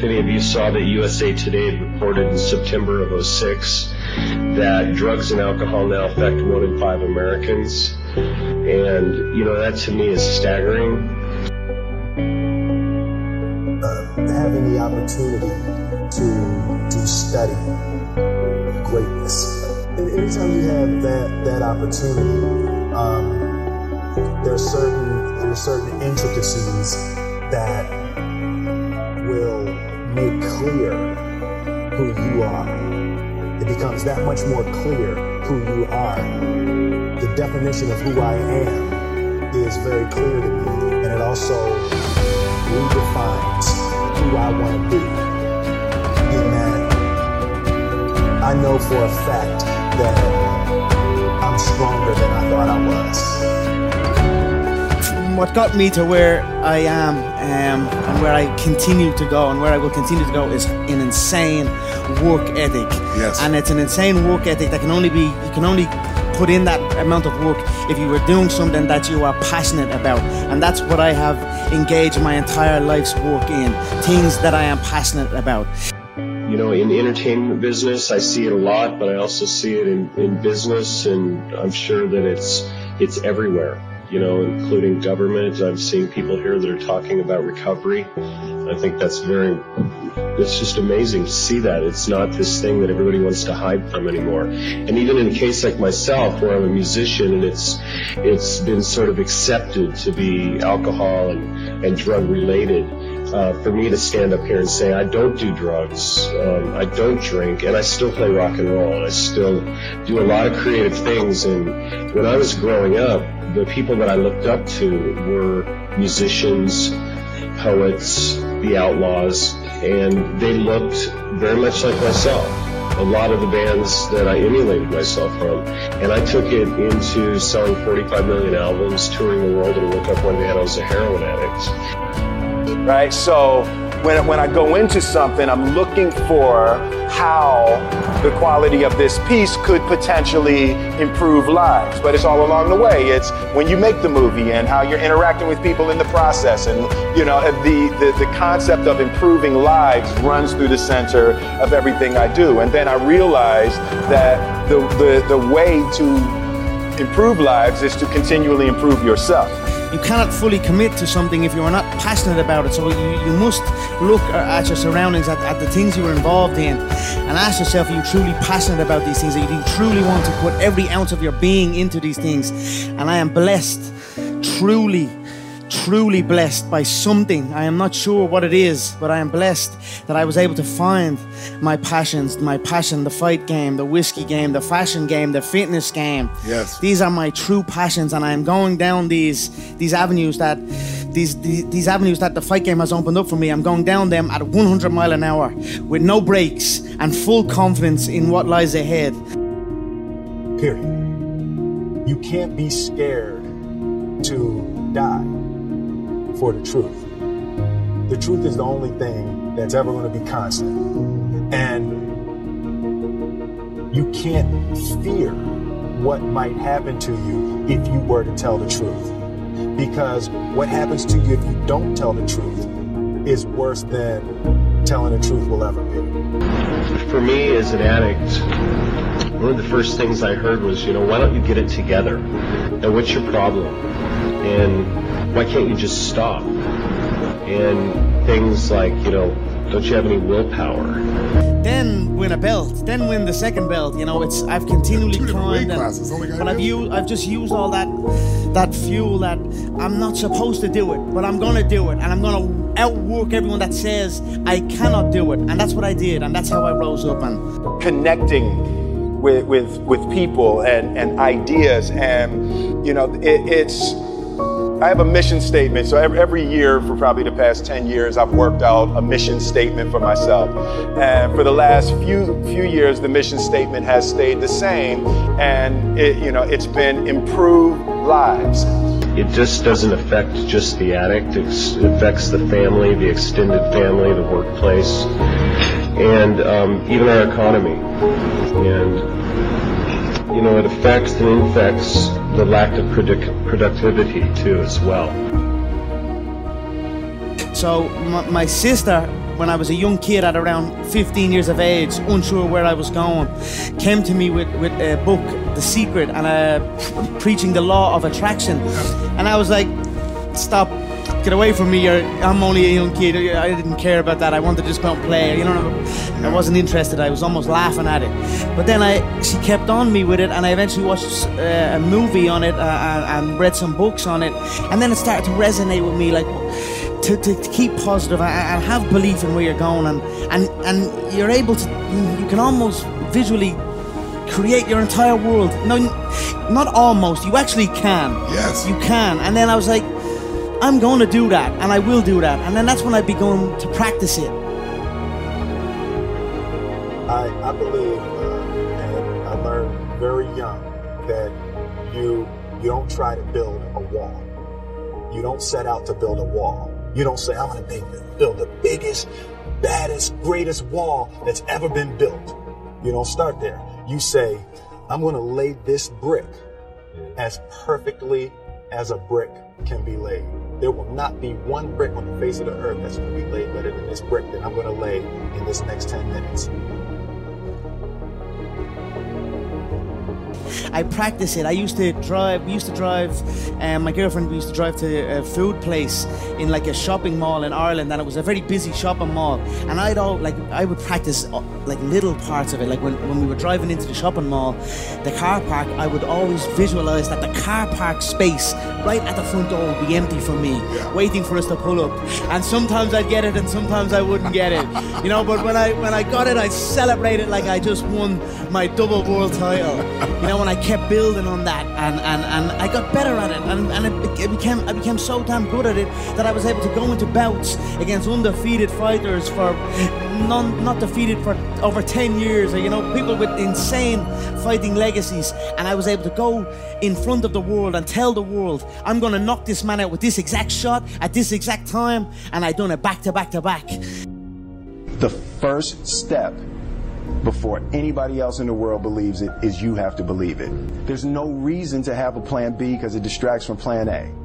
If any of you saw that USA Today reported in September of 06 that drugs and alcohol now affect one in five Americans. And, you know, that to me is staggering. Uh, having the opportunity to, to study greatness. And anytime you have that, that opportunity, um, there are certain, there are certain intricacies that clear who you are. It becomes that much more clear who you are. The definition of who I am is very clear to me, and it also redefines who I want to be. That, I know for a fact that I'm stronger than I what got me to where I am um, and where I continue to go and where I will continue to go is an insane work ethic. Yes. And it's an insane work ethic that can only be, you can only put in that amount of work if you were doing something that you are passionate about. And that's what I have engaged my entire life's work in things that I am passionate about. You know, in the entertainment business, I see it a lot, but I also see it in, in business, and I'm sure that it's it's everywhere you know, including government. I've seen people here that are talking about recovery. I think that's very, it's just amazing to see that. It's not this thing that everybody wants to hide from anymore. And even in a case like myself, where I'm a musician and it's, it's been sort of accepted to be alcohol and, and drug related, uh, for me to stand up here and say I don't do drugs, um, I don't drink, and I still play rock and roll, and I still do a lot of creative things. And when I was growing up, the people that I looked up to were musicians, poets, the outlaws, and they looked very much like myself. A lot of the bands that I emulated myself from. And I took it into selling 45 million albums, touring the world, and look up one day and I was a heroin addict. Right? So when, when I go into something, I'm looking for how the quality of this piece could potentially improve lives. But it's all along the way. It's when you make the movie and how you're interacting with people in the process. And, you know, the, the, the concept of improving lives runs through the center of everything I do. And then I realized that the, the, the way to improve lives is to continually improve yourself you cannot fully commit to something if you are not passionate about it. So you, you must look at your surroundings, at, at the things you are involved in, and ask yourself, are you truly passionate about these things? Are you truly want to put every ounce of your being into these things? And I am blessed, truly truly blessed by something. I am not sure what it is, but I am blessed that I was able to find my passions, my passion, the fight game, the whiskey game, the fashion game, the fitness game. Yes. These are my true passions and I am going down these these avenues that these, these, these avenues that the fight game has opened up for me. I'm going down them at 100 mile an hour with no brakes and full confidence in what lies ahead. Period. You can't be scared to die for the truth. The truth is the only thing that's ever going to be constant. And you can't fear what might happen to you if you were to tell the truth. Because what happens to you if you don't tell the truth is worse than telling the truth will ever be. For me, as an addict, one of the first things I heard was, you know, why don't you get it together? And what's your problem? And why can't you just stop? And things like, you know, don't you have any willpower? Then win a belt. Then win the second belt. You know, it's I've continually climbed, and, but I've used I've just used all that that fuel that I'm not supposed to do it, but I'm gonna do it, and I'm gonna outwork everyone that says I cannot do it, and that's what I did, and that's how I rose up and connecting with with with people and and ideas, and you know, it, it's I have a mission statement. So every, every year for probably the past 10 years, I've worked out a mission statement for myself. And for the last few few years, the mission statement has stayed the same. And it, you know, it's been improve lives. It just doesn't affect just the addict. it affects the family, the extended family, the workplace, and um, even our economy. And you know, it affects and infects the lack of produc- productivity too, as well. So my, my sister when I was a young kid at around 15 years of age, unsure where I was going, came to me with, with a book, The Secret, and uh, preaching the law of attraction. And I was like, stop get away from me. You're, I'm only a young kid. I didn't care about that. I wanted to just go and play. You know, I wasn't interested. I was almost laughing at it. But then I, she kept on me with it, and I eventually watched uh, a movie on it uh, and read some books on it, and then it started to resonate with me, like. To, to, to keep positive and have belief in where you're going and, and, and you're able to you can almost visually create your entire world no not almost you actually can yes you can and then i was like I'm going to do that and I will do that. And then that's when I began to practice it. I, I believe, uh, and I learned very young, that you, you don't try to build a wall. You don't set out to build a wall. You don't say, I'm going to build the biggest, baddest, greatest wall that's ever been built. You don't start there. You say, I'm going to lay this brick as perfectly as a brick can be laid. There will not be one brick on the face of the earth that's going to be laid better than this brick that I'm going to lay in this next 10 minutes. I practice it. I used to drive. We used to drive. Um, my girlfriend we used to drive to a food place in like a shopping mall in Ireland, and it was a very busy shopping mall. And I'd all like I would practice uh, like little parts of it. Like when, when we were driving into the shopping mall, the car park, I would always visualize that the car park space right at the front door would be empty for me, waiting for us to pull up. And sometimes I'd get it, and sometimes I wouldn't get it. You know, but when I when I got it, I celebrated like I just won my double world title. You know, when I kept building on that, and, and, and I got better at it, and, and it, became I became so damn good at it that I was able to go into bouts against undefeated fighters for non, not defeated for over 10 years, or, you know, people with insane fighting legacies. And I was able to go in front of the world and tell the world, I'm going to knock this man out with this exact shot at this exact time. And I done it back to back to back. The first step before anybody else in the world believes it is you have to believe it. There's no reason to have a plan B because it distracts from plan A.